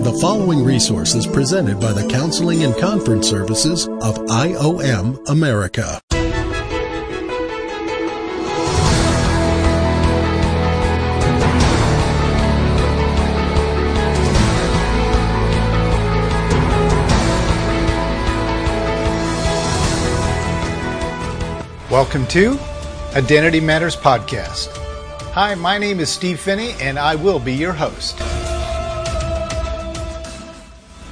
The following resource is presented by the Counseling and Conference Services of IOM America. Welcome to Identity Matters Podcast. Hi, my name is Steve Phinney, and I will be your host.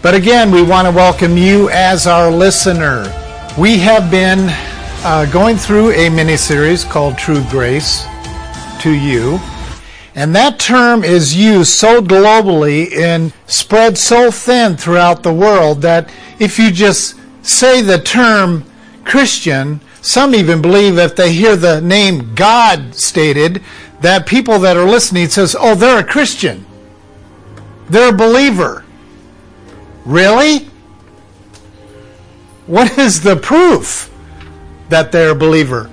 But again, we want to welcome you as our listener. We have been uh, going through a mini series called True Grace to You. And that term is used so globally and spread so thin throughout the world that if you just say the term Christian, some even believe if they hear the name God stated, that people that are listening says, "Oh, they're a Christian. They're a believer." Really? What is the proof that they're a believer?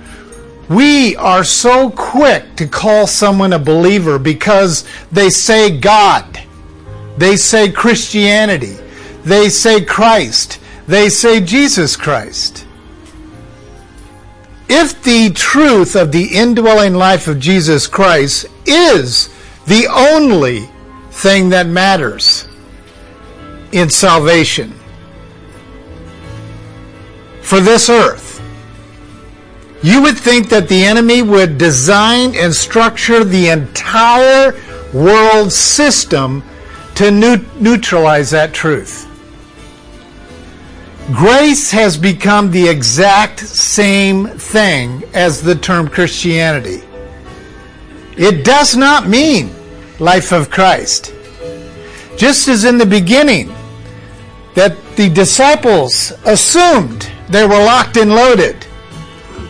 We are so quick to call someone a believer because they say God, they say Christianity, they say Christ, they say Jesus Christ. If the truth of the indwelling life of Jesus Christ is the only thing that matters, in salvation for this earth. You would think that the enemy would design and structure the entire world system to neutralize that truth. Grace has become the exact same thing as the term Christianity. It does not mean life of Christ. Just as in the beginning, that the disciples assumed they were locked and loaded.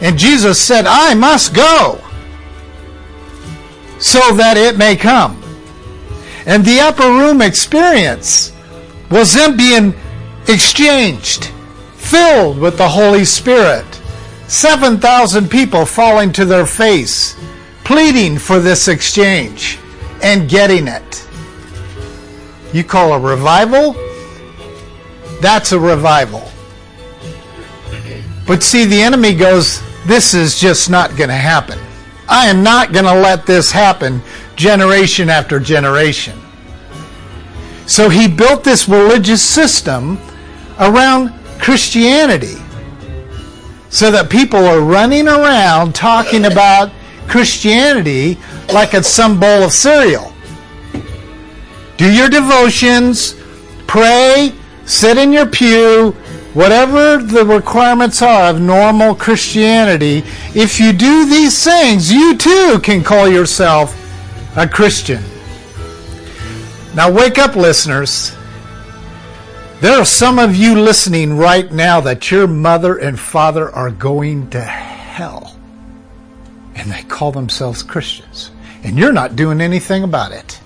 And Jesus said, I must go so that it may come. And the upper room experience was them being exchanged, filled with the Holy Spirit. 7,000 people falling to their face, pleading for this exchange and getting it. You call a revival? That's a revival. But see, the enemy goes, This is just not going to happen. I am not going to let this happen generation after generation. So he built this religious system around Christianity so that people are running around talking about Christianity like it's some bowl of cereal. Do your devotions, pray, sit in your pew, whatever the requirements are of normal Christianity. If you do these things, you too can call yourself a Christian. Now, wake up, listeners. There are some of you listening right now that your mother and father are going to hell. And they call themselves Christians. And you're not doing anything about it.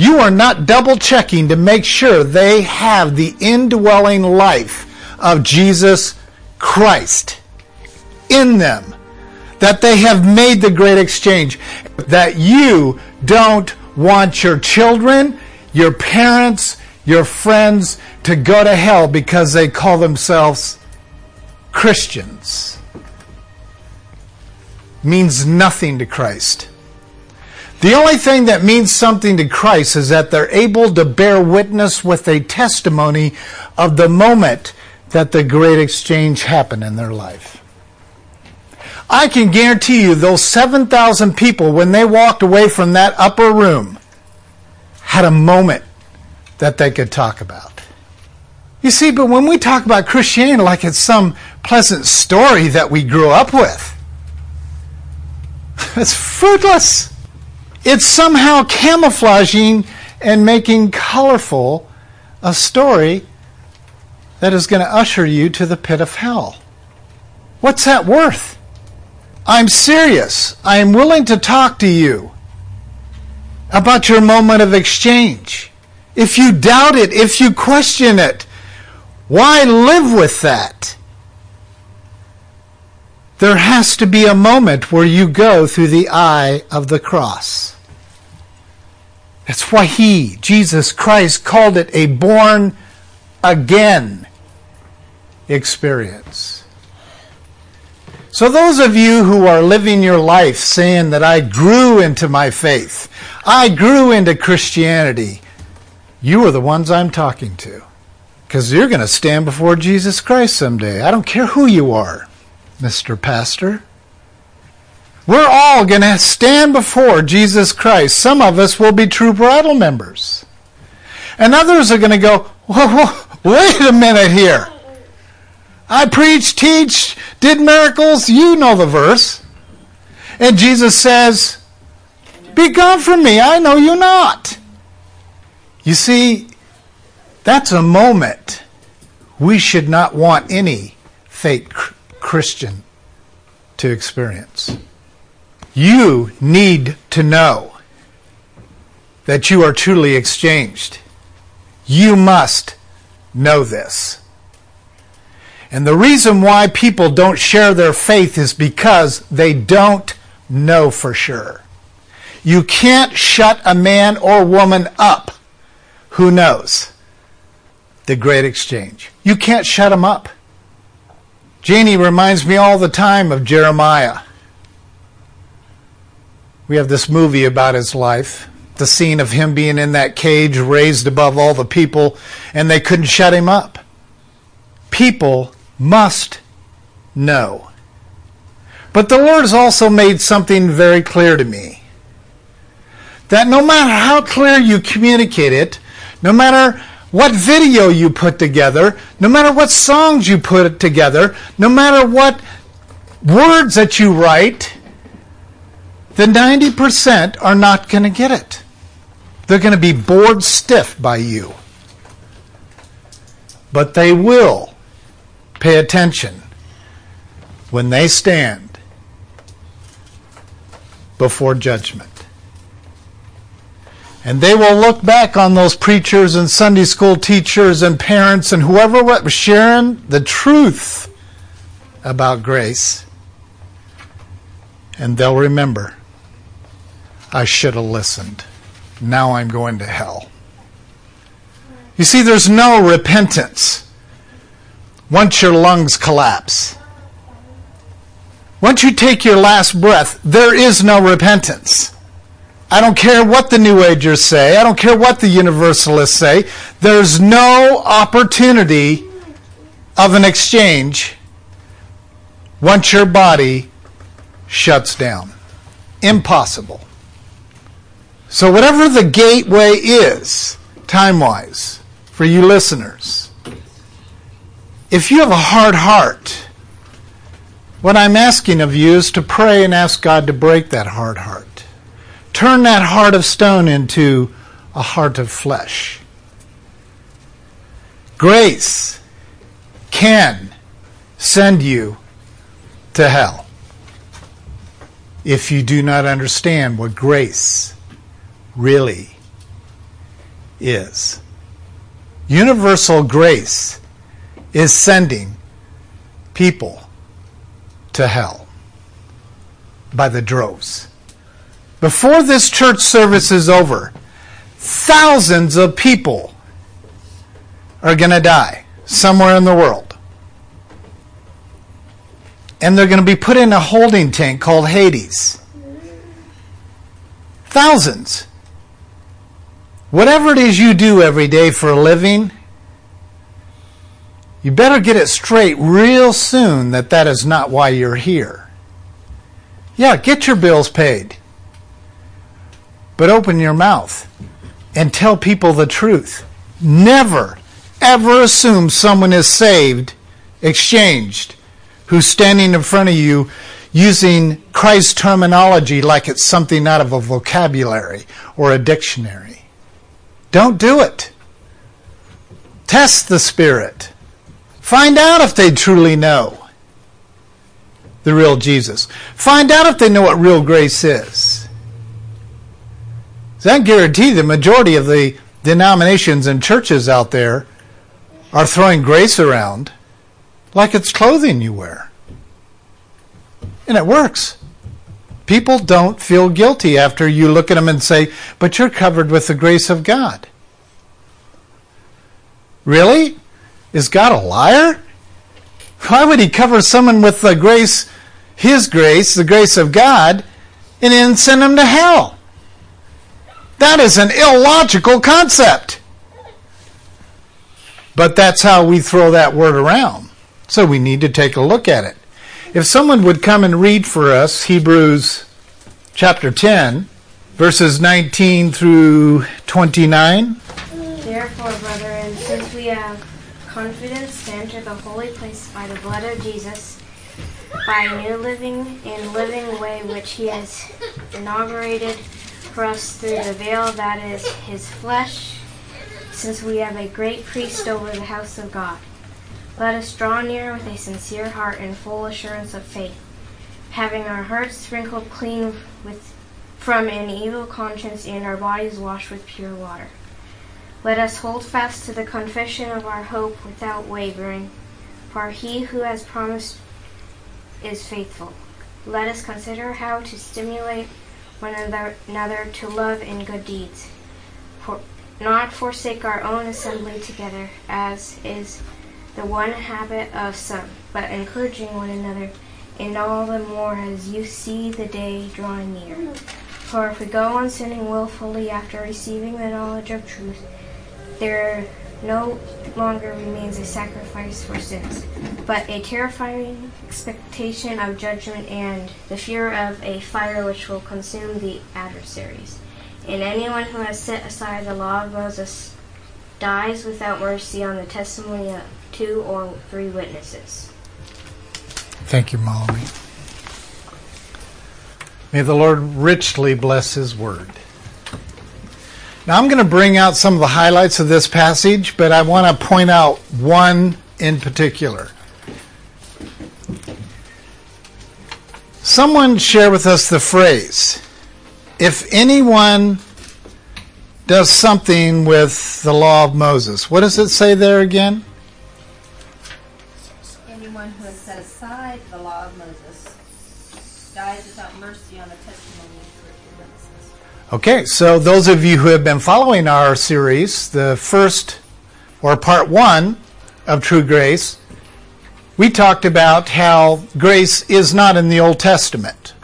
You are not double checking to make sure they have the indwelling life of Jesus Christ in them. That they have made the great exchange. That you don't want your children, your parents, your friends to go to hell because they call themselves Christians. Means nothing to Christ. The only thing that means something to Christ is that they're able to bear witness with a testimony of the moment that the great exchange happened in their life. I can guarantee you those 7,000 people, when they walked away from that upper room, had a moment that they could talk about. You see, but when we talk about Christianity like it's some pleasant story that we grew up with, it's fruitless. It's somehow camouflaging and making colorful a story that is going to usher you to the pit of hell. What's that worth? I'm serious. I am willing to talk to you about your moment of exchange. If you doubt it, if you question it, why live with that? There has to be a moment where you go through the eye of the cross. That's why he, Jesus Christ, called it a born again experience. So, those of you who are living your life saying that I grew into my faith, I grew into Christianity, you are the ones I'm talking to. Because you're going to stand before Jesus Christ someday. I don't care who you are, Mr. Pastor. We're all going to stand before Jesus Christ. Some of us will be true bridal members. And others are going to go, whoa, whoa, wait a minute here. I preach, teach, did miracles. You know the verse. And Jesus says, Be gone from me. I know you not. You see, that's a moment we should not want any fake Christian to experience. You need to know that you are truly exchanged. You must know this. And the reason why people don't share their faith is because they don't know for sure. You can't shut a man or woman up who knows the great exchange. You can't shut them up. Janie reminds me all the time of Jeremiah. We have this movie about his life, the scene of him being in that cage raised above all the people, and they couldn't shut him up. People must know. But the Lord has also made something very clear to me that no matter how clear you communicate it, no matter what video you put together, no matter what songs you put together, no matter what words that you write, the 90% are not going to get it. They're going to be bored stiff by you. But they will pay attention when they stand before judgment. And they will look back on those preachers and Sunday school teachers and parents and whoever was sharing the truth about grace. And they'll remember, I should have listened. Now I'm going to hell. You see, there's no repentance once your lungs collapse. Once you take your last breath, there is no repentance. I don't care what the New Agers say. I don't care what the Universalists say. There's no opportunity of an exchange once your body shuts down. Impossible. So, whatever the gateway is, time wise, for you listeners, if you have a hard heart, what I'm asking of you is to pray and ask God to break that hard heart. Turn that heart of stone into a heart of flesh. Grace can send you to hell if you do not understand what grace really is. Universal grace is sending people to hell by the droves. Before this church service is over, thousands of people are going to die somewhere in the world. And they're going to be put in a holding tank called Hades. Thousands. Whatever it is you do every day for a living, you better get it straight real soon that that is not why you're here. Yeah, get your bills paid. But open your mouth and tell people the truth. Never, ever assume someone is saved, exchanged, who's standing in front of you using Christ's terminology like it's something out of a vocabulary or a dictionary. Don't do it. Test the Spirit. Find out if they truly know the real Jesus. Find out if they know what real grace is. So I guarantee the majority of the denominations and churches out there are throwing grace around like it's clothing you wear. And it works. People don't feel guilty after you look at them and say, But you're covered with the grace of God. Really? Is God a liar? Why would he cover someone with the grace, his grace, the grace of God, and then send them to hell? That is an illogical concept. But that's how we throw that word around. So we need to take a look at it. If someone would come and read for us Hebrews chapter 10, verses 19 through 29. Therefore, brethren, since we have confidence to enter the holy place by the blood of Jesus, by a new living and living way which he has inaugurated for us through the veil that is his flesh, since we have a great priest over the house of God. Let us draw near with a sincere heart and full assurance of faith, having our hearts sprinkled clean with, from an evil conscience and our bodies washed with pure water. Let us hold fast to the confession of our hope without wavering, for he who has promised is faithful. Let us consider how to stimulate one another to love and good deeds, for not forsake our own assembly together, as is the one habit of some, but encouraging one another, and all the more as you see the day drawing near. For if we go on sinning wilfully after receiving the knowledge of truth, there no longer remains a sacrifice for sins, but a terrifying expectation of judgment and the fear of a fire which will consume the adversaries. And anyone who has set aside the law of Moses dies without mercy on the testimony of two or three witnesses. Thank you, Molly. May the Lord richly bless His word. Now, I'm going to bring out some of the highlights of this passage, but I want to point out one in particular. Someone share with us the phrase if anyone does something with the law of Moses, what does it say there again? Okay, so those of you who have been following our series, the first or part one of True Grace, we talked about how grace is not in the Old Testament.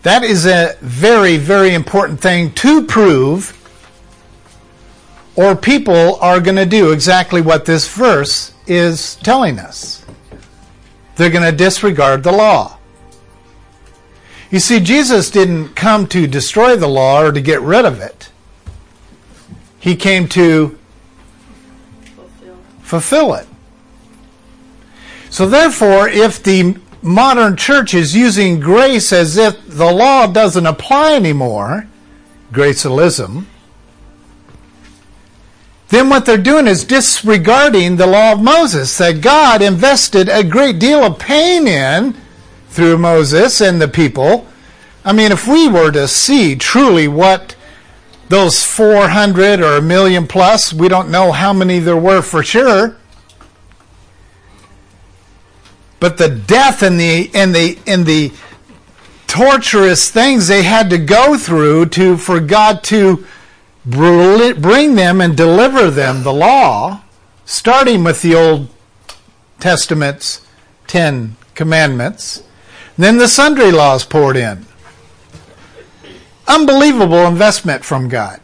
That is a very, very important thing to prove, or people are going to do exactly what this verse is telling us. They're going to disregard the law. You see, Jesus didn't come to destroy the law or to get rid of it. He came to fulfill, it. So, therefore, if the modern church is using grace as if the law doesn't apply anymore, gracialism, then what they're doing is disregarding the law of Moses that God invested a great deal of pain in through Moses and the people. I mean, if we were to see truly what those 400 or a million plus, we don't know how many there were for sure, but the death and the and the and the torturous things they had to go through to for God to bring them and deliver them the law, starting with the Old Testament's Ten Commandments. Then the sundry laws poured in. Unbelievable investment from God.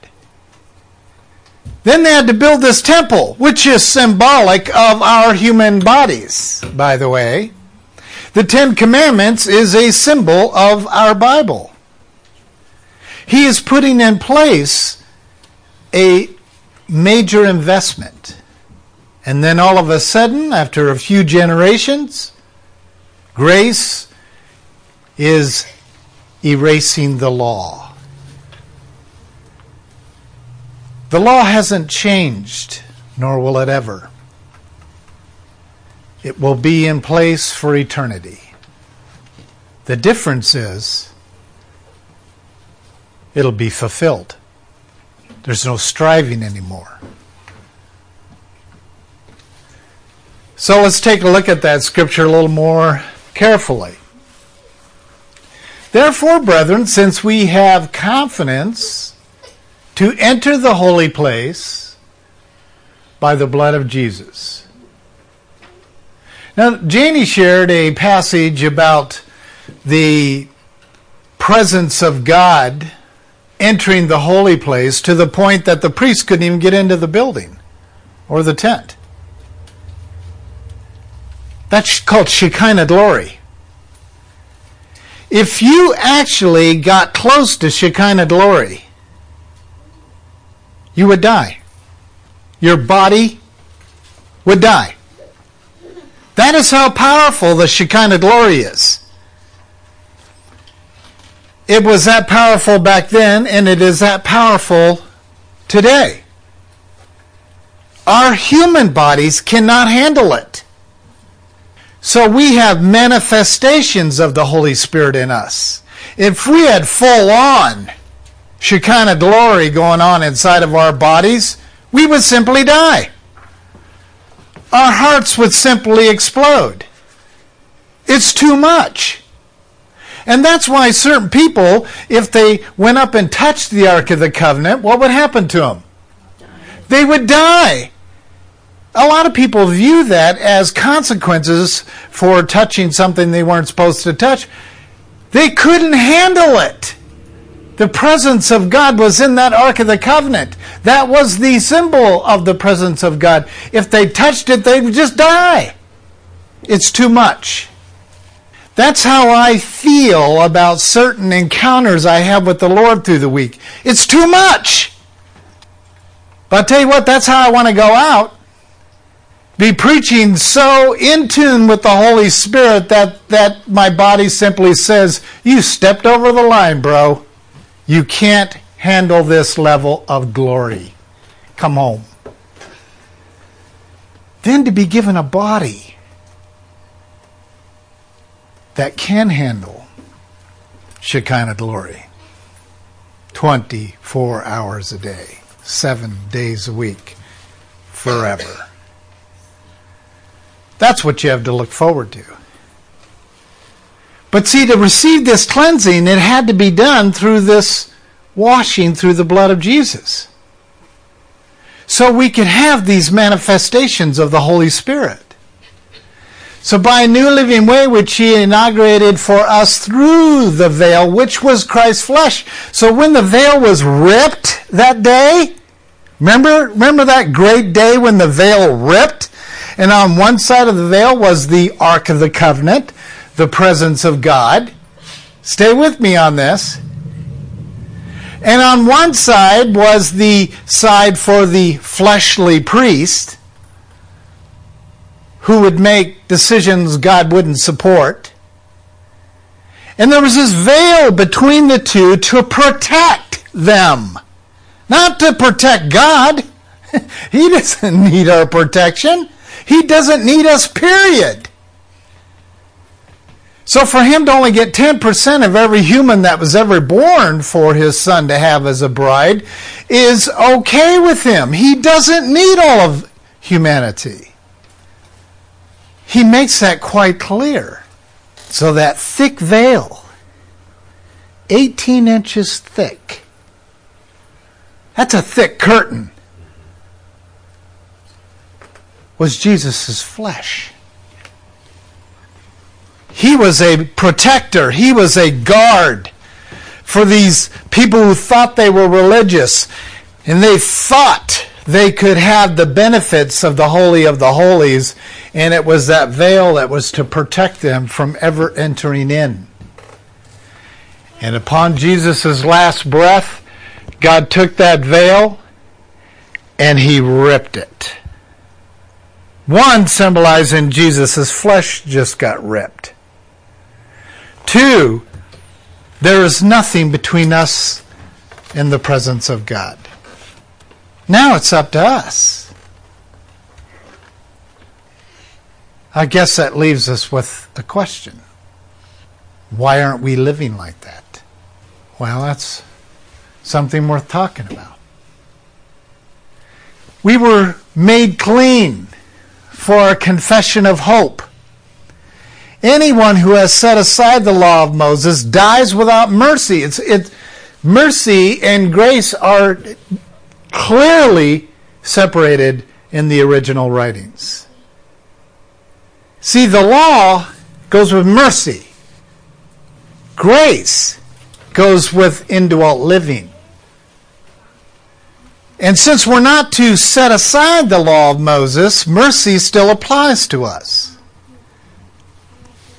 Then they had to build this temple, which is symbolic of our human bodies, by the way. The Ten Commandments is a symbol of our Bible. He is putting in place a major investment. And then all of a sudden, after a few generations, grace is erasing the law. The law hasn't changed, nor will it ever. It will be in place for eternity. The difference is it'll be fulfilled. There's no striving anymore. So let's take a look at that scripture a little more carefully. Therefore, brethren, since we have confidence to enter the holy place by the blood of Jesus. Now, Janie shared a passage about the presence of God entering the holy place to the point that the priest couldn't even get into the building or the tent. That's called Shekinah glory. If you actually got close to Shekinah glory, you would die. Your body would die. That is how powerful the Shekinah glory is. It was that powerful back then, and it is that powerful today. Our human bodies cannot handle it. So we have manifestations of the Holy Spirit in us. If we had full on Shekinah glory going on inside of our bodies, we would simply die. Our hearts would simply explode. It's too much. And that's why certain people, if they went up and touched the Ark of the Covenant, what would happen to them? They would die. A lot of people view that as consequences for touching something they weren't supposed to touch. They couldn't handle it. The presence of God was in that Ark of the Covenant. That was the symbol of the presence of God. If they touched it, they would just die. It's too much. That's how I feel about certain encounters I have with the Lord through the week. It's too much. But I tell you what, that's how I want to go out. Be preaching so in tune with the Holy Spirit that, that my body simply says, You stepped over the line, bro. You can't handle this level of glory. Come home. Then to be given a body that can handle Shekinah glory 24 hours a day, seven days a week, forever. That's what you have to look forward to. But see, to receive this cleansing, it had to be done through this washing through the blood of Jesus. So we could have these manifestations of the Holy Spirit. So by a new living way which he inaugurated for us through the veil, which was Christ's flesh. So when the veil was ripped that day, remember, remember that great day when the veil ripped? And on one side of the veil was the Ark of the Covenant, the presence of God. Stay with me on this. And on one side was the side for the fleshly priest who would make decisions God wouldn't support. And there was this veil between the two to protect them. Not to protect God. he doesn't need our protection. He doesn't need us, period. So for him to only get 10% of every human that was ever born for his son to have as a bride is okay with him. He doesn't need all of humanity he makes that quite clear. So that thick veil, 18 inches thick, that's a thick curtain, was Jesus' flesh. He was a protector, he was a guard for these people who thought they were religious and they thought they could have the benefits of the Holy of the Holies, and it was that veil that was to protect them from ever entering in. And upon Jesus' last breath, God took that veil and he ripped it. One symbolizing Jesus' flesh just got ripped. Two, there is nothing between us and the presence of God. Now it's up to us. I guess that leaves us with a question. Why aren't we living like that? Well, that's something worth talking about. We were made clean for a confession of hope Anyone who has set aside the law of Moses dies without mercy. It's, it, mercy and grace are clearly separated in the original writings. See, the law goes with mercy. Grace goes with indwelt living. And since we're not to set aside the law of Moses, mercy still applies to us,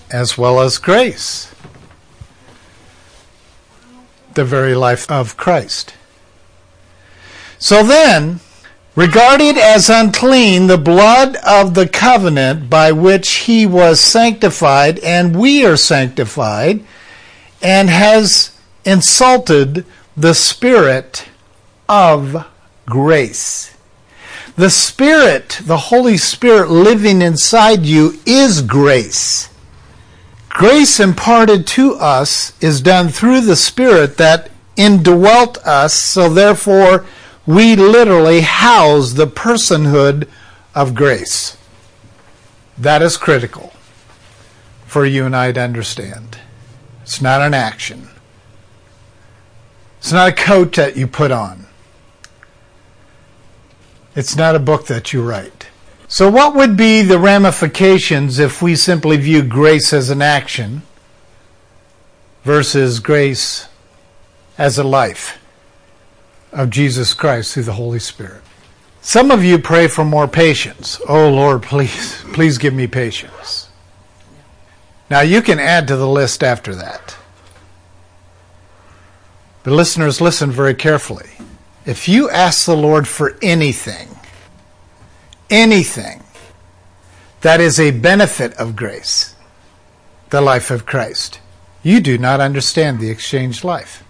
as well as grace, the very life of Christ. So then, regarded as unclean the blood of the covenant by which he was sanctified, and we are sanctified, and has insulted the Spirit of grace. The Spirit, the Holy Spirit living inside you, is grace. Grace imparted to us is done through the Spirit that indwelt us, so therefore we literally house the personhood of grace. That is critical for you and I to understand. It's not an action. It's not a coat that you put on. It's not a book that you write. So, what would be the ramifications if we simply view grace as an action versus grace as a life of Jesus Christ through the Holy Spirit? Some of you pray for more patience. Oh Lord, please, please give me patience. Now, you can add to the list after that. But, listeners, listen very carefully. If you ask the Lord for anything, anything that is a benefit of grace, the life of Christ, you do not understand the exchanged life.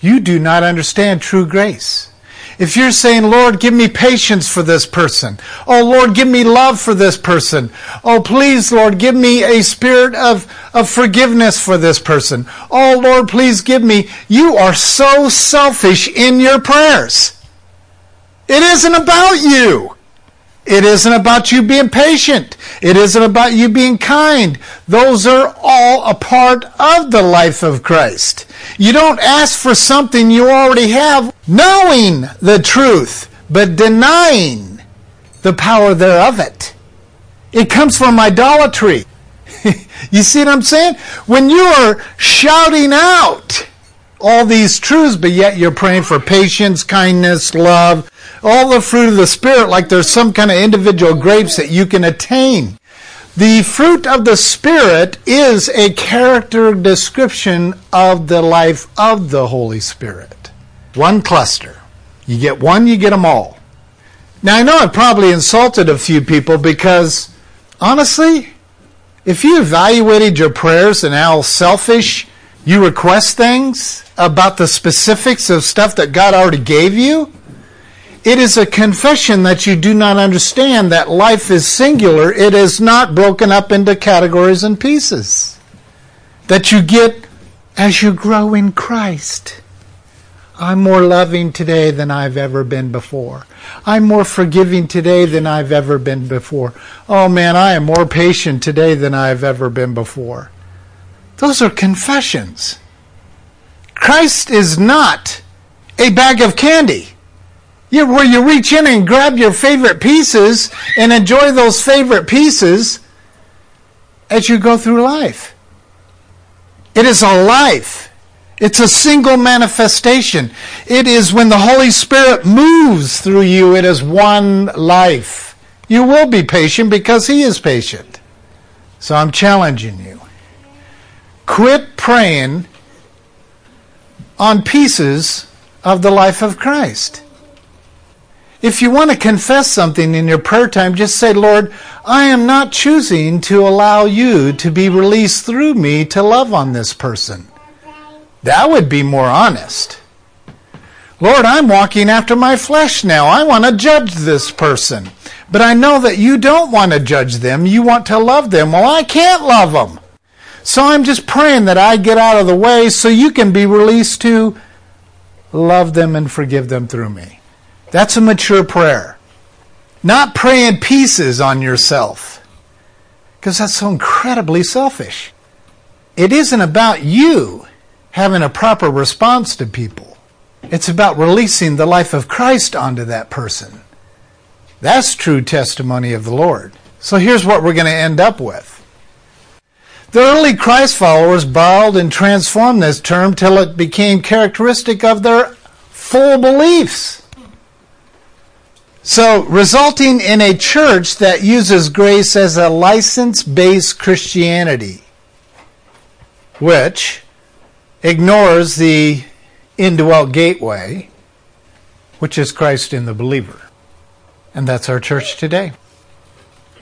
You do not understand true grace. If you're saying, Lord, give me patience for this person. Oh, Lord, give me love for this person. Oh, please, Lord, give me a spirit of, of forgiveness for this person. Oh, Lord, please give me. You are so selfish in your prayers. It isn't about you. It isn't about you being patient. It isn't about you being kind. Those are all a part of the life of Christ. You don't ask for something you already have, knowing the truth, but denying the power thereof it. It comes from idolatry. you see what I'm saying? When you are shouting out all these truths, but yet you're praying for patience, kindness, love, all the fruit of the Spirit like there's some kind of individual grapes that you can attain. The fruit of the Spirit is a character description of the life of the Holy Spirit. One cluster. You get one, you get them all. Now, I know I've probably insulted a few people because, honestly, if you evaluated your prayers and how selfish you request things about the specifics of stuff that God already gave you, it is a confession that you do not understand that life is singular. It is not broken up into categories and pieces. That you get as you grow in Christ. I'm more loving today than I've ever been before. I'm more forgiving today than I've ever been before. Oh man, I am more patient today than I've ever been before. Those are confessions. Christ is not a bag of candy. You, where you reach in and grab your favorite pieces and enjoy those favorite pieces as you go through life. It is a life. It's a single manifestation. It is when the Holy Spirit moves through you, it is one life. You will be patient because He is patient. So I'm challenging you. Quit praying on pieces of the life of Christ. If you want to confess something in your prayer time, just say, Lord, I am not choosing to allow you to be released through me to love on this person. That would be more honest. Lord, I'm walking after my flesh now. I want to judge this person. But I know that you don't want to judge them. You want to love them. Well, I can't love them. So I'm just praying that I get out of the way so you can be released to love them and forgive them through me. That's a mature prayer. Not praying pieces on yourself. Because that's so incredibly selfish. It isn't about you having a proper response to people. It's about releasing the life of Christ onto that person. That's true testimony of the Lord. So here's what we're going to end up with. The early Christ followers borrowed and transformed this term till it became characteristic of their full beliefs. So, resulting in a church that uses grace as a license based Christianity, which ignores the indwelt gateway, which is Christ in the believer. And that's our church today.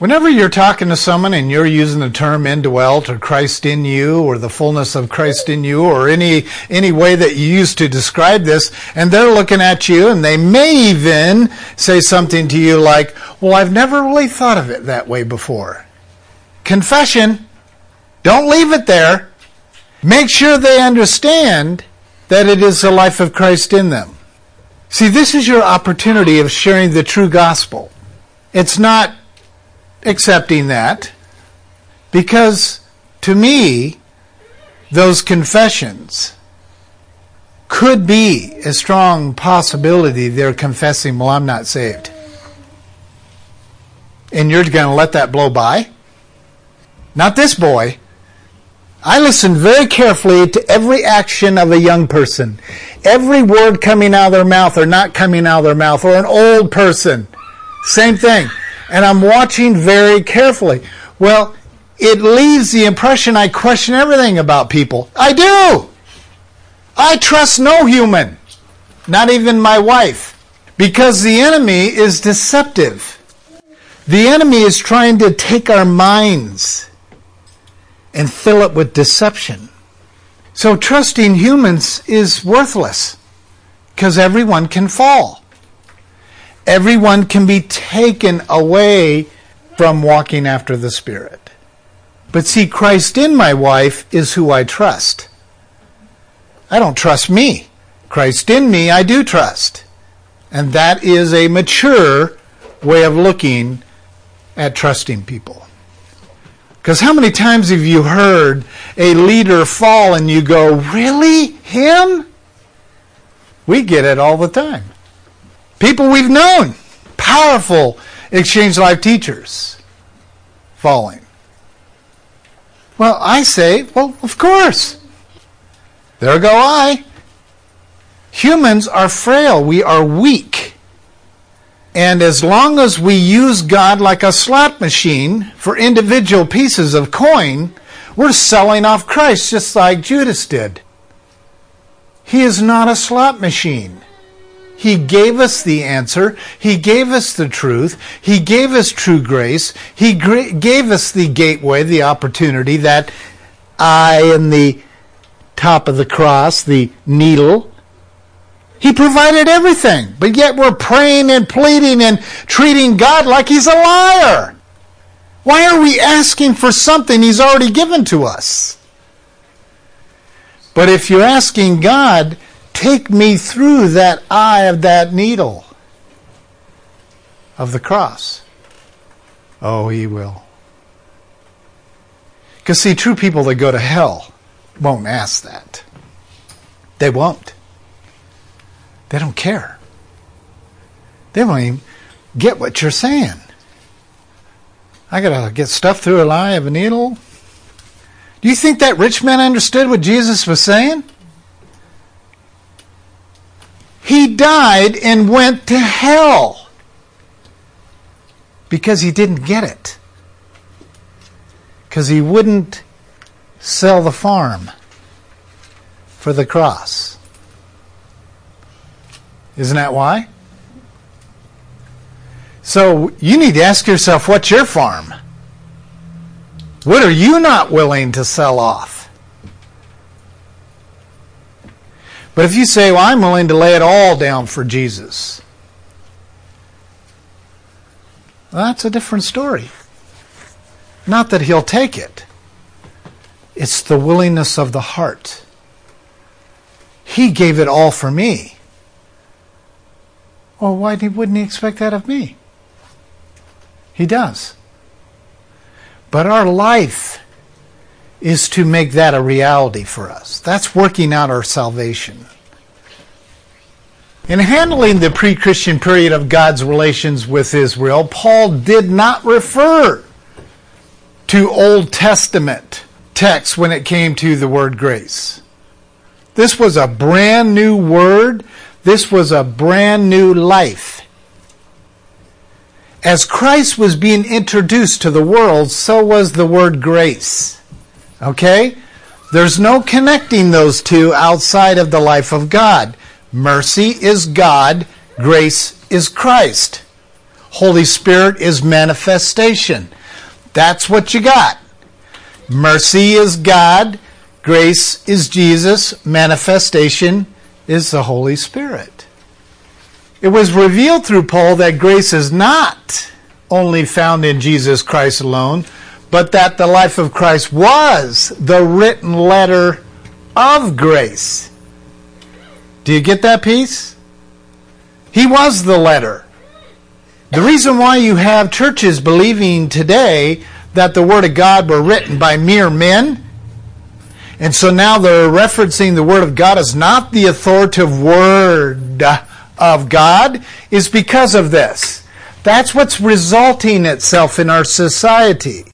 Whenever you're talking to someone and you're using the term indwelt or Christ in you or the fullness of Christ in you or any, any way that you use to describe this, and they're looking at you and they may even say something to you like, well, I've never really thought of it that way before. Confession. Don't leave it there. Make sure they understand that it is the life of Christ in them. See, this is your opportunity of sharing the true gospel. It's not accepting that because to me, those confessions could be a strong possibility they're confessing, well, I'm not saved. And you're going to let that blow by? Not this boy. I listen very carefully to every action of a young person. Every word coming out of their mouth or not coming out of their mouth, or an old person. Same thing. And I'm watching very carefully. Well, it leaves the impression I question everything about people. I do! I trust no human, not even my wife, because the enemy is deceptive. The enemy is trying to take our minds and fill it with deception. So trusting humans is worthless because everyone can fall. Everyone can be taken away from walking after the Spirit. But see, Christ in my wife is who I trust. I don't trust me. Christ in me, I do trust. And that is a mature way of looking at trusting people. Because how many times have you heard a leader fall and you go, Really? Him? We get it all the time. People we've known, powerful exchange life teachers, falling. Well, I say, well, of course. There go I. Humans are frail. We are weak. And as long as we use God like a slot machine for individual pieces of coin, we're selling off Christ just like Judas did. He is not a slot machine. He gave us the answer. He gave us the truth. He gave us true grace. He gave us the gateway, the opportunity, that eye in the top of the cross, the needle, he provided everything, but yet we're praying and pleading and treating God like He's a liar. Why are we asking for something He's already given to us? But if you're asking God, take me through that eye of that needle of the cross, oh, He will. Because, see, true people that go to hell won't ask that. They won't. They don't care. They don't even get what you're saying. I gotta get stuff through a eye of a needle. Do you think that rich man understood what Jesus was saying? He died and went to hell because he didn't get it. Because he wouldn't sell the farm for the cross. Isn't that why? So you need to ask yourself what's your farm? What are you not willing to sell off? But if you say, well, I'm willing to lay it all down for Jesus, well, that's a different story. Not that he'll take it, it's the willingness of the heart. He gave it all for me. Well, why wouldn't he expect that of me? He does. But our life is to make that a reality for us. That's working out our salvation. In handling the pre Christian period of God's relations with Israel, Paul did not refer to Old Testament texts when it came to the word grace. This was a brand new word, this was a brand new life. As Christ was being introduced to the world, so was the word grace. Okay? There's no connecting those two outside of the life of God. Mercy is God, grace is Christ. Holy Spirit is manifestation. That's what you got. Mercy is God, grace is Jesus, manifestation is the Holy Spirit. It was revealed through Paul that grace is not only found in Jesus Christ alone, but that the life of Christ was the written letter of grace. Do you get that piece? He was the letter. The reason why you have churches believing today that the Word of God were written by mere men, and so now they're referencing the Word of God as not the authoritative Word of God, is because of this. That's what's resulting itself in our society.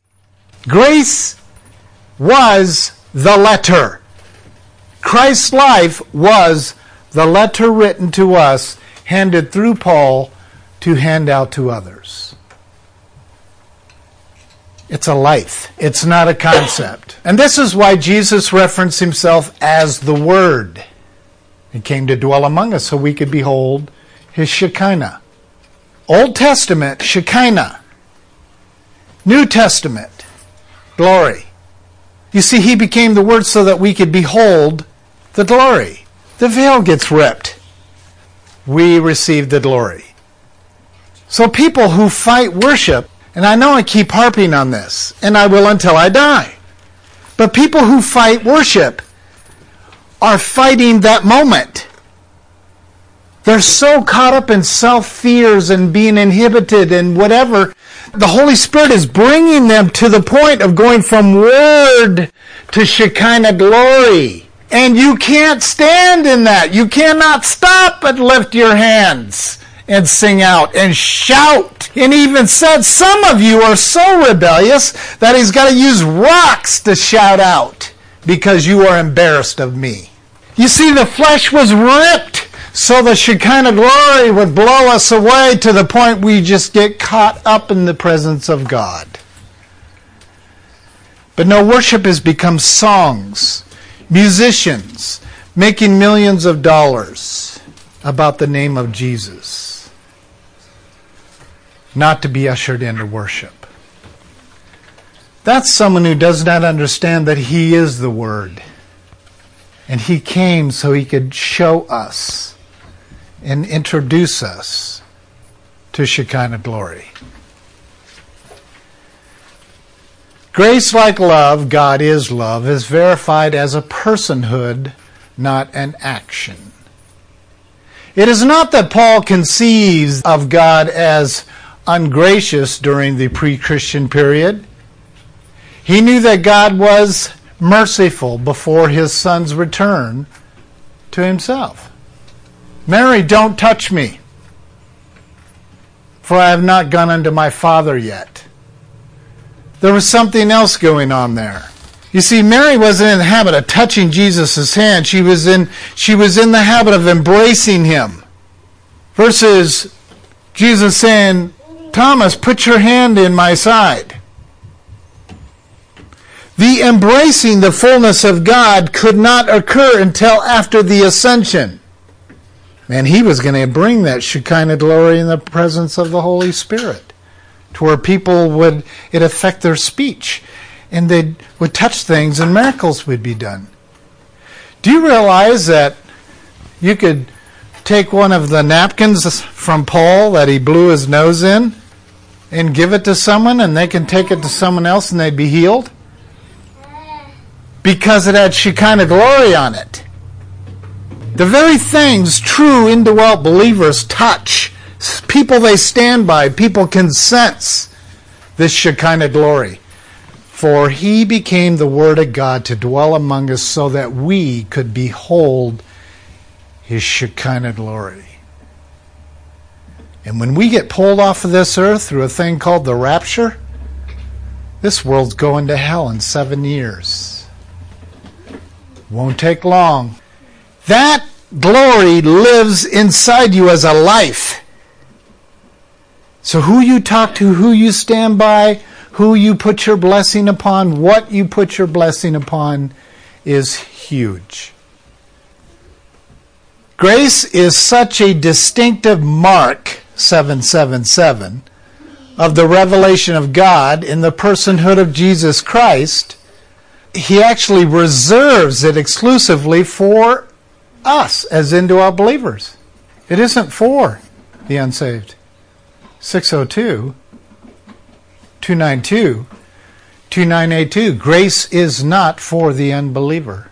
Grace was the letter. Christ's life was the letter written to us, handed through Paul to hand out to others. It's a life. It's not a concept. And this is why Jesus referenced himself as the Word. He came to dwell among us so we could behold his Shekinah. Old Testament, Shekinah. New Testament, glory. You see, he became the Word so that we could behold the glory. The veil gets ripped. We receive the glory. So people who fight worship and I know I keep harping on this, and I will until I die. But people who fight worship are fighting that moment. They're so caught up in self fears and being inhibited and whatever. The Holy Spirit is bringing them to the point of going from word to Shekinah glory. And you can't stand in that. You cannot stop but lift your hands and sing out and shout. And even said, Some of you are so rebellious that he's got to use rocks to shout out because you are embarrassed of me. You see, the flesh was ripped so the Shekinah glory would blow us away to the point we just get caught up in the presence of God. But no, worship has become songs, musicians making millions of dollars about the name of Jesus not to be ushered into worship. That's someone who does not understand that He is the Word. And He came so He could show us and introduce us to Shekinah glory. Grace like love, God is love, is verified as a personhood, not an action. It is not that Paul conceives of God as ungracious during the pre Christian period. He knew that God was merciful before his son's return to himself. Mary, don't touch me, for I have not gone unto my Father yet. There was something else going on there. You see, Mary wasn't in the habit of touching Jesus' hand. She was in, she was in the habit of embracing him. Versus Jesus saying, Thomas, put your hand in my side. The embracing the fullness of God could not occur until after the ascension. And he was going to bring that Shekinah glory in the presence of the Holy Spirit to where people would, it affect their speech and they would touch things and miracles would be done. Do you realize that you could take one of the napkins from Paul that he blew his nose in and give it to someone and they can take it to someone else and they'd be healed? Because it had Shekinah glory on it. The very things true indwelt believers touch, people they stand by, people can sense this Shekinah glory. For he became the Word of God to dwell among us so that we could behold his Shekinah glory. And when we get pulled off of this earth through a thing called the rapture, this world's going to hell in seven years. Won't take long. That glory lives inside you as a life. So who you talk to, who you stand by, who you put your blessing upon, what you put your blessing upon is huge. Grace is such a distinctive mark, 777, of the revelation of God in the personhood of Jesus Christ. He actually reserves it exclusively for us as indwelt believers. It isn't for the unsaved. 602 292 2982. Grace is not for the unbeliever.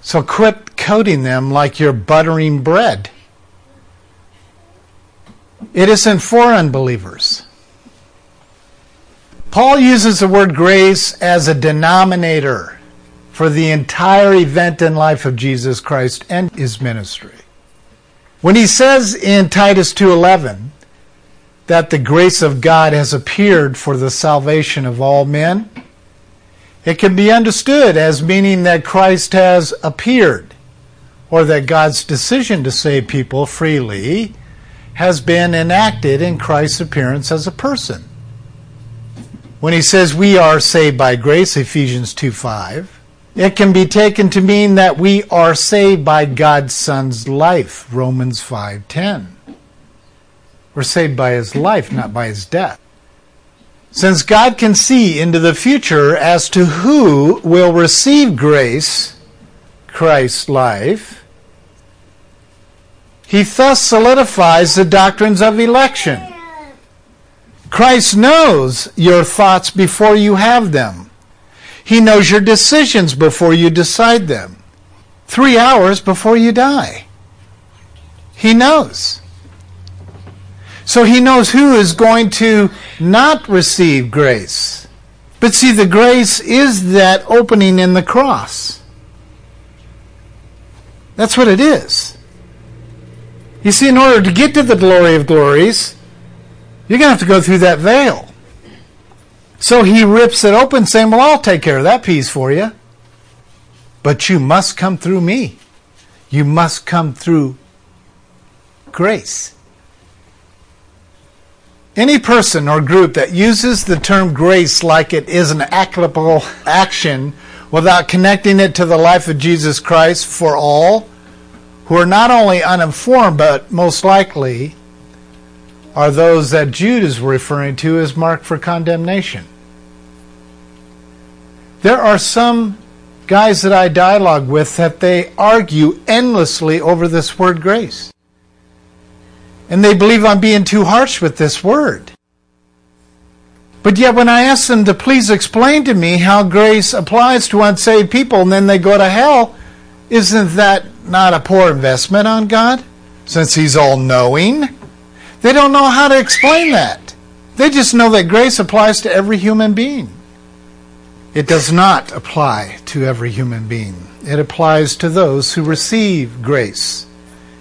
So quit coating them like you're buttering bread. It isn't for unbelievers. Paul uses the word grace as a denominator for the entire event and life of Jesus Christ and his ministry. When he says in Titus 2:11 that the grace of God has appeared for the salvation of all men, it can be understood as meaning that Christ has appeared, or that God's decision to save people freely has been enacted in Christ's appearance as a person. When he says we are saved by grace, Ephesians 2 5, it can be taken to mean that we are saved by God's Son's life, Romans 5 10. We're saved by his life, not by his death. Since God can see into the future as to who will receive grace, Christ's life, he thus solidifies the doctrines of election. Christ knows your thoughts before you have them. He knows your decisions before you decide them. Three hours before you die. He knows. So he knows who is going to not receive grace. But see, the grace is that opening in the cross. That's what it is. You see, in order to get to the glory of glories, you're going to have to go through that veil. So he rips it open, saying, Well, I'll take care of that piece for you. But you must come through me. You must come through grace. Any person or group that uses the term grace like it is an applicable action without connecting it to the life of Jesus Christ for all who are not only uninformed but most likely are those that Jude is referring to as marked for condemnation. There are some guys that I dialogue with that they argue endlessly over this word grace. And they believe I'm being too harsh with this word. But yet, when I ask them to please explain to me how grace applies to unsaved people and then they go to hell, isn't that not a poor investment on God? Since He's all knowing? They don't know how to explain that. They just know that grace applies to every human being. It does not apply to every human being, it applies to those who receive grace.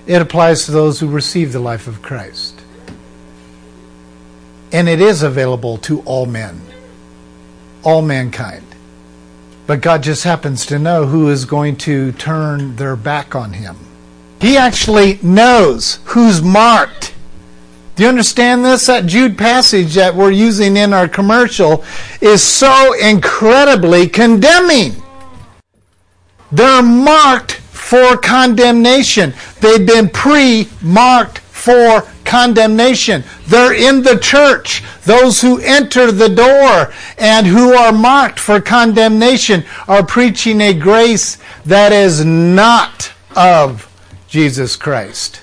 It applies to those who receive the life of Christ. And it is available to all men, all mankind. But God just happens to know who is going to turn their back on Him. He actually knows who's marked. Do you understand this? That Jude passage that we're using in our commercial is so incredibly condemning. They're marked for condemnation. They've been pre marked for condemnation. They're in the church. Those who enter the door and who are marked for condemnation are preaching a grace that is not of Jesus Christ.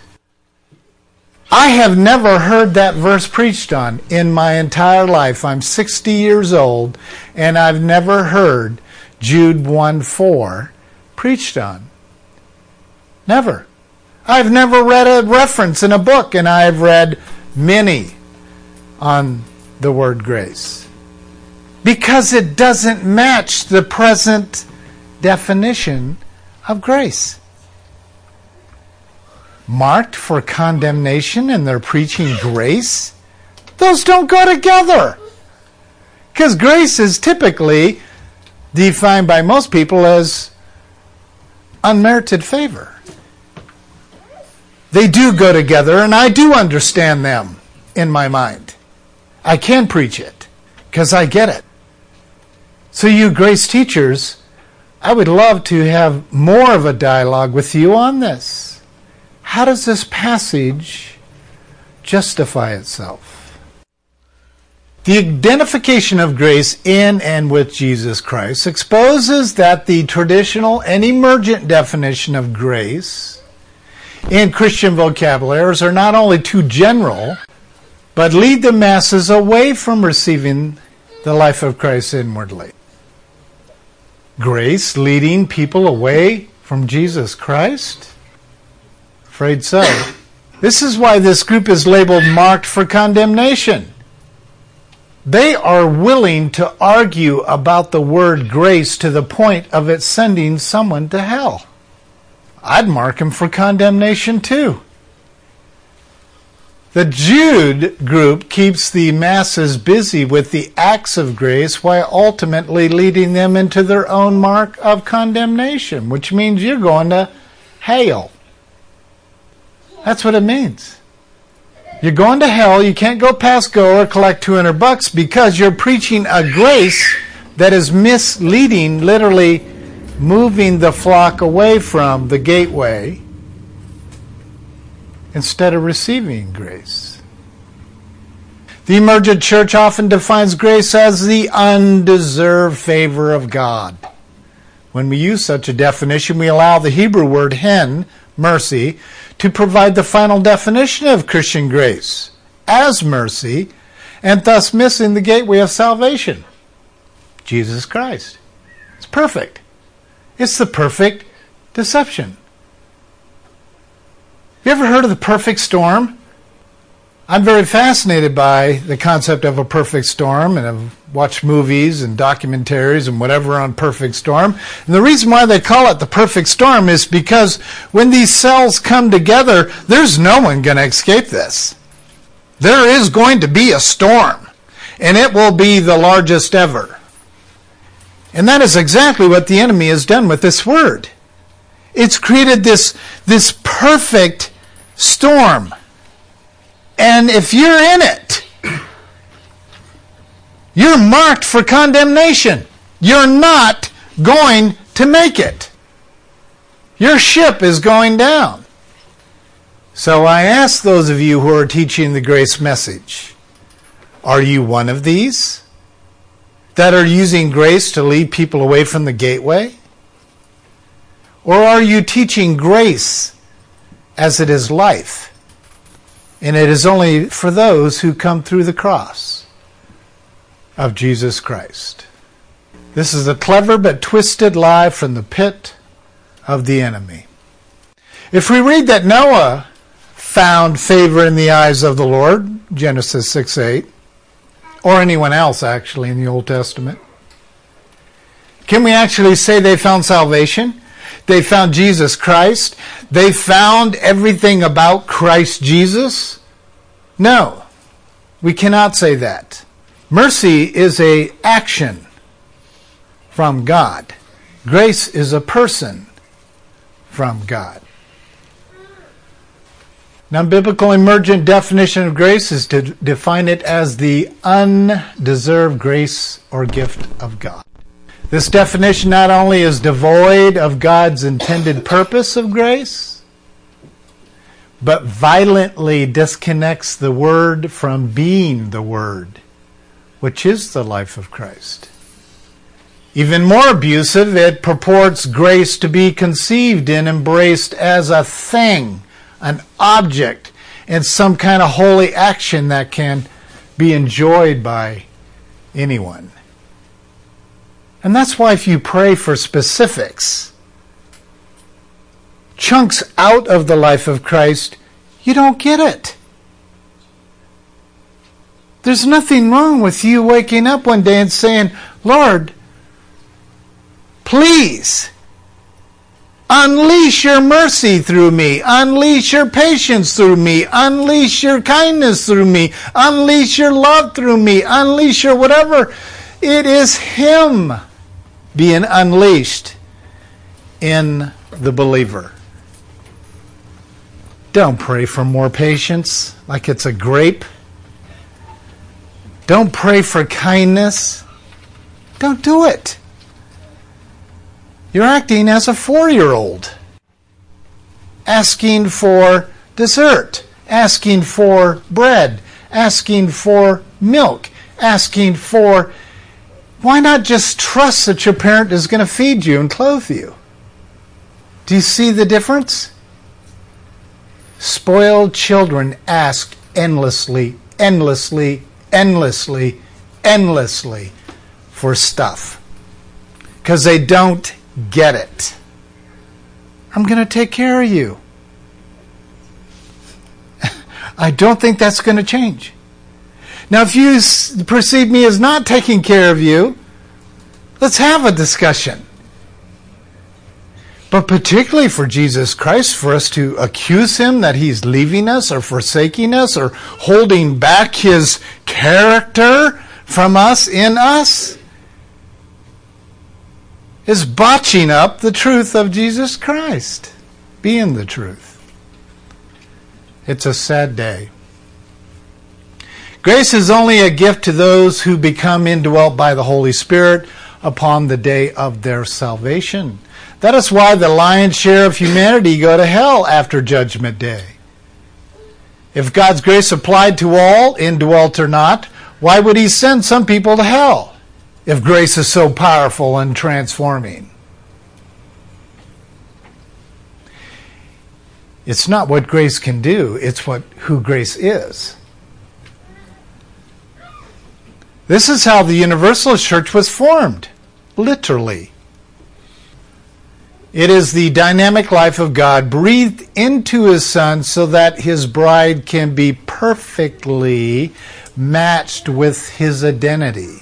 I have never heard that verse preached on in my entire life. I'm 60 years old and I've never heard Jude 1 4 preached on. Never. I've never read a reference in a book, and I've read many on the word grace. because it doesn't match the present definition of grace. Marked for condemnation and they're preaching grace? Those don't go together. Because grace is typically defined by most people as unmerited favor. They do go together, and I do understand them in my mind. I can preach it because I get it. So, you grace teachers, I would love to have more of a dialogue with you on this. How does this passage justify itself? The identification of grace in and with Jesus Christ exposes that the traditional and emergent definition of grace in Christian vocabularies are not only too general, but lead the masses away from receiving the life of Christ inwardly grace leading people away from Jesus Christ? Afraid so. This is why this group is labeled marked for condemnation. They are willing to argue about the word grace to the point of it sending someone to hell. I'd mark him for condemnation too. The Jude group keeps the masses busy with the acts of grace while ultimately leading them into their own mark of condemnation, which means you're going to hell. That's what it means. You're going to hell. You can't go past go or collect 200 bucks because you're preaching a grace that is misleading, literally moving the flock away from the gateway instead of receiving grace. The emergent church often defines grace as the undeserved favor of God. When we use such a definition, we allow the Hebrew word hen, mercy, to provide the final definition of Christian grace as mercy, and thus missing the gateway of salvation Jesus Christ. It's perfect. It's the perfect deception. You ever heard of the perfect storm? I'm very fascinated by the concept of a perfect storm and I've watched movies and documentaries and whatever on perfect storm. And the reason why they call it the perfect storm is because when these cells come together, there's no one going to escape this. There is going to be a storm and it will be the largest ever. And that is exactly what the enemy has done with this word. It's created this, this perfect storm. And if you're in it, you're marked for condemnation. You're not going to make it. Your ship is going down. So I ask those of you who are teaching the grace message are you one of these that are using grace to lead people away from the gateway? Or are you teaching grace as it is life. And it is only for those who come through the cross of Jesus Christ. This is a clever but twisted lie from the pit of the enemy. If we read that Noah found favor in the eyes of the Lord, Genesis 6 8, or anyone else actually in the Old Testament, can we actually say they found salvation? They found Jesus Christ. They found everything about Christ Jesus. No, we cannot say that. Mercy is a action from God. Grace is a person from God. Now, biblical emergent definition of grace is to define it as the undeserved grace or gift of God. This definition not only is devoid of God's intended purpose of grace, but violently disconnects the Word from being the Word, which is the life of Christ. Even more abusive, it purports grace to be conceived and embraced as a thing, an object, and some kind of holy action that can be enjoyed by anyone. And that's why if you pray for specifics, chunks out of the life of Christ, you don't get it. There's nothing wrong with you waking up one day and saying, Lord, please unleash your mercy through me, unleash your patience through me, unleash your kindness through me, unleash your love through me, unleash your whatever. It is Him being unleashed in the believer. Don't pray for more patience like it's a grape. Don't pray for kindness. Don't do it. You're acting as a four year old, asking for dessert, asking for bread, asking for milk, asking for. Why not just trust that your parent is going to feed you and clothe you? Do you see the difference? Spoiled children ask endlessly, endlessly, endlessly, endlessly for stuff because they don't get it. I'm going to take care of you. I don't think that's going to change. Now, if you perceive me as not taking care of you, let's have a discussion. But particularly for Jesus Christ, for us to accuse him that he's leaving us or forsaking us or holding back his character from us in us, is botching up the truth of Jesus Christ, being the truth. It's a sad day. Grace is only a gift to those who become indwelt by the Holy Spirit upon the day of their salvation. That is why the lion's share of humanity go to hell after Judgment Day. If God's grace applied to all, indwelt or not, why would He send some people to hell if grace is so powerful and transforming? It's not what grace can do, it's what who grace is. This is how the Universalist Church was formed, literally. It is the dynamic life of God breathed into his Son so that his bride can be perfectly matched with his identity.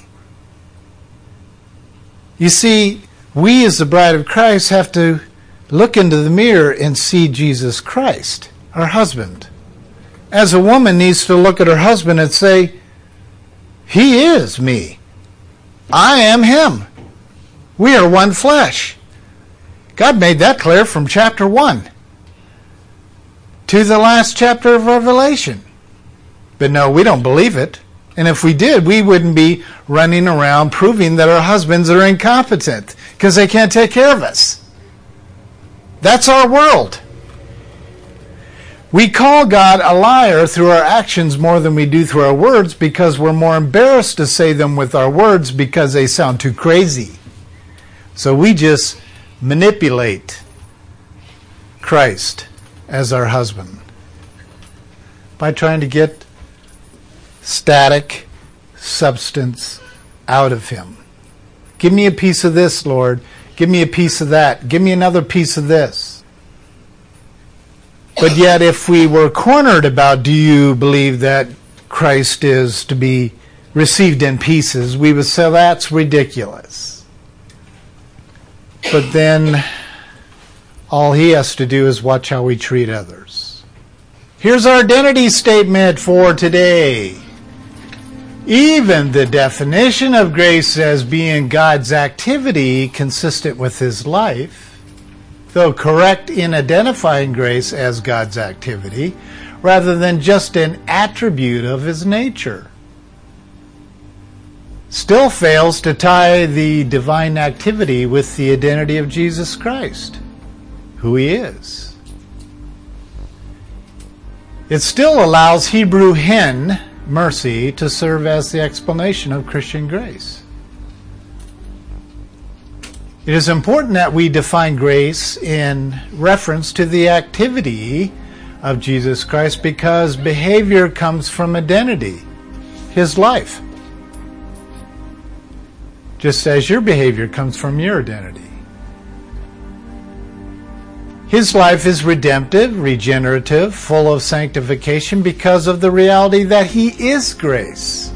You see, we as the bride of Christ have to look into the mirror and see Jesus Christ, our husband. As a woman needs to look at her husband and say, He is me. I am him. We are one flesh. God made that clear from chapter 1 to the last chapter of Revelation. But no, we don't believe it. And if we did, we wouldn't be running around proving that our husbands are incompetent because they can't take care of us. That's our world. We call God a liar through our actions more than we do through our words because we're more embarrassed to say them with our words because they sound too crazy. So we just manipulate Christ as our husband by trying to get static substance out of him. Give me a piece of this, Lord. Give me a piece of that. Give me another piece of this. But yet, if we were cornered about do you believe that Christ is to be received in pieces, we would say that's ridiculous. But then all he has to do is watch how we treat others. Here's our identity statement for today. Even the definition of grace as being God's activity consistent with his life, though correct in identifying grace as God's activity, rather than just an attribute of his nature still fails to tie the divine activity with the identity of Jesus Christ, who he is. It still allows Hebrew hen, mercy, to serve as the explanation of Christian grace. It is important that we define grace in reference to the activity of Jesus Christ because behavior comes from identity, his life just as your behavior comes from your identity. His life is redemptive, regenerative, full of sanctification because of the reality that He is grace.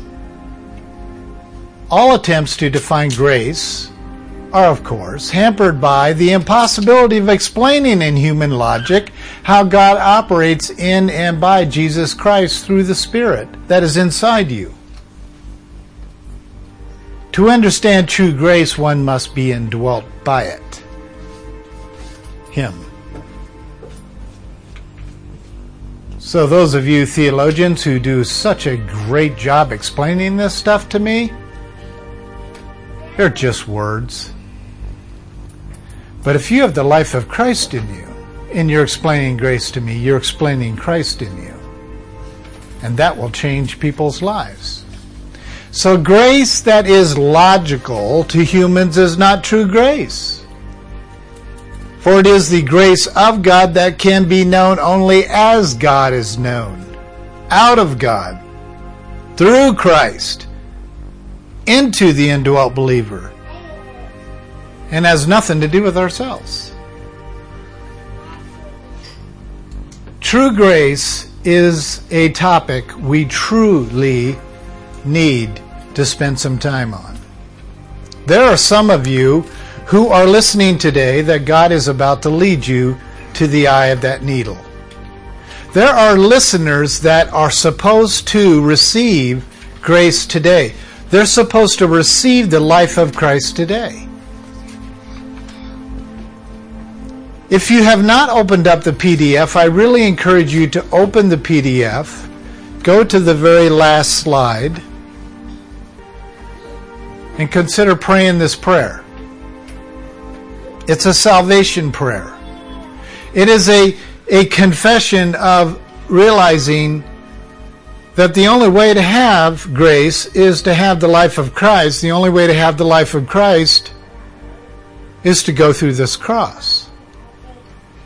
All attempts to define grace are, of course, hampered by the impossibility of explaining in human logic how God operates in and by Jesus Christ through the Spirit that is inside you. To understand true grace, one must be indwelt by it. Him. So, those of you theologians who do such a great job explaining this stuff to me, they're just words. But if you have the life of Christ in you, and you're explaining grace to me, you're explaining Christ in you. And that will change people's lives. So, grace that is logical to humans is not true grace. For it is the grace of God that can be known only as God is known, out of God, through Christ, into the indwelt believer, and has nothing to do with ourselves. True grace is a topic we truly need to spend some time on. There are some of you who are listening today that God is about to lead you to the eye of that needle. There are listeners that are supposed to receive grace today. They're supposed to receive the life of Christ today. If you have not opened up the PDF, I really encourage you to open the PDF, go to the very last slide, and consider praying this prayer. It's a salvation prayer. It is a, a confession of realizing that the only way to have grace is to have the life of Christ. The only way to have the life of Christ is to go through this cross.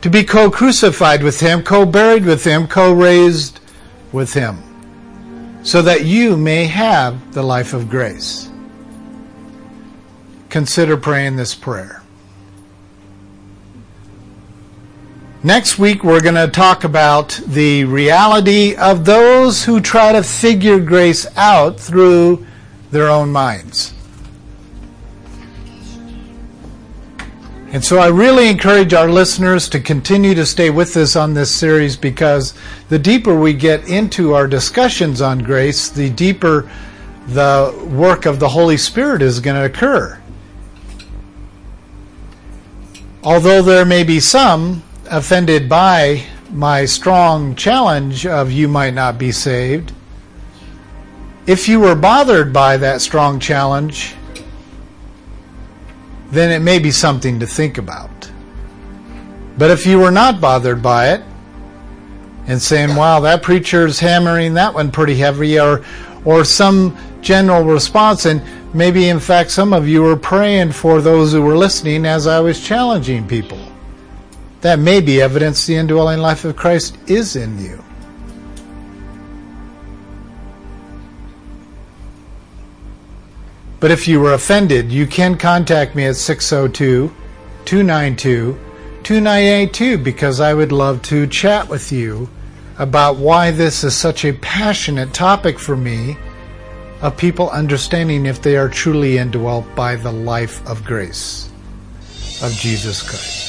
To be co crucified with Him, co buried with Him, co raised with Him, so that you may have the life of grace. Consider praying this prayer. Next week, we're going to talk about the reality of those who try to figure grace out through their own minds. And so I really encourage our listeners to continue to stay with us on this series because the deeper we get into our discussions on grace, the deeper the work of the Holy Spirit is going to occur. Although there may be some offended by my strong challenge of you might not be saved, if you were bothered by that strong challenge, then it may be something to think about. But if you were not bothered by it, and saying, wow, that preacher's hammering that one pretty heavy, or, or some general response, and maybe in fact some of you were praying for those who were listening as I was challenging people. That may be evidence the indwelling life of Christ is in you. But if you were offended, you can contact me at 602 292 2982 because I would love to chat with you about why this is such a passionate topic for me of people understanding if they are truly indwelt by the life of grace of Jesus Christ.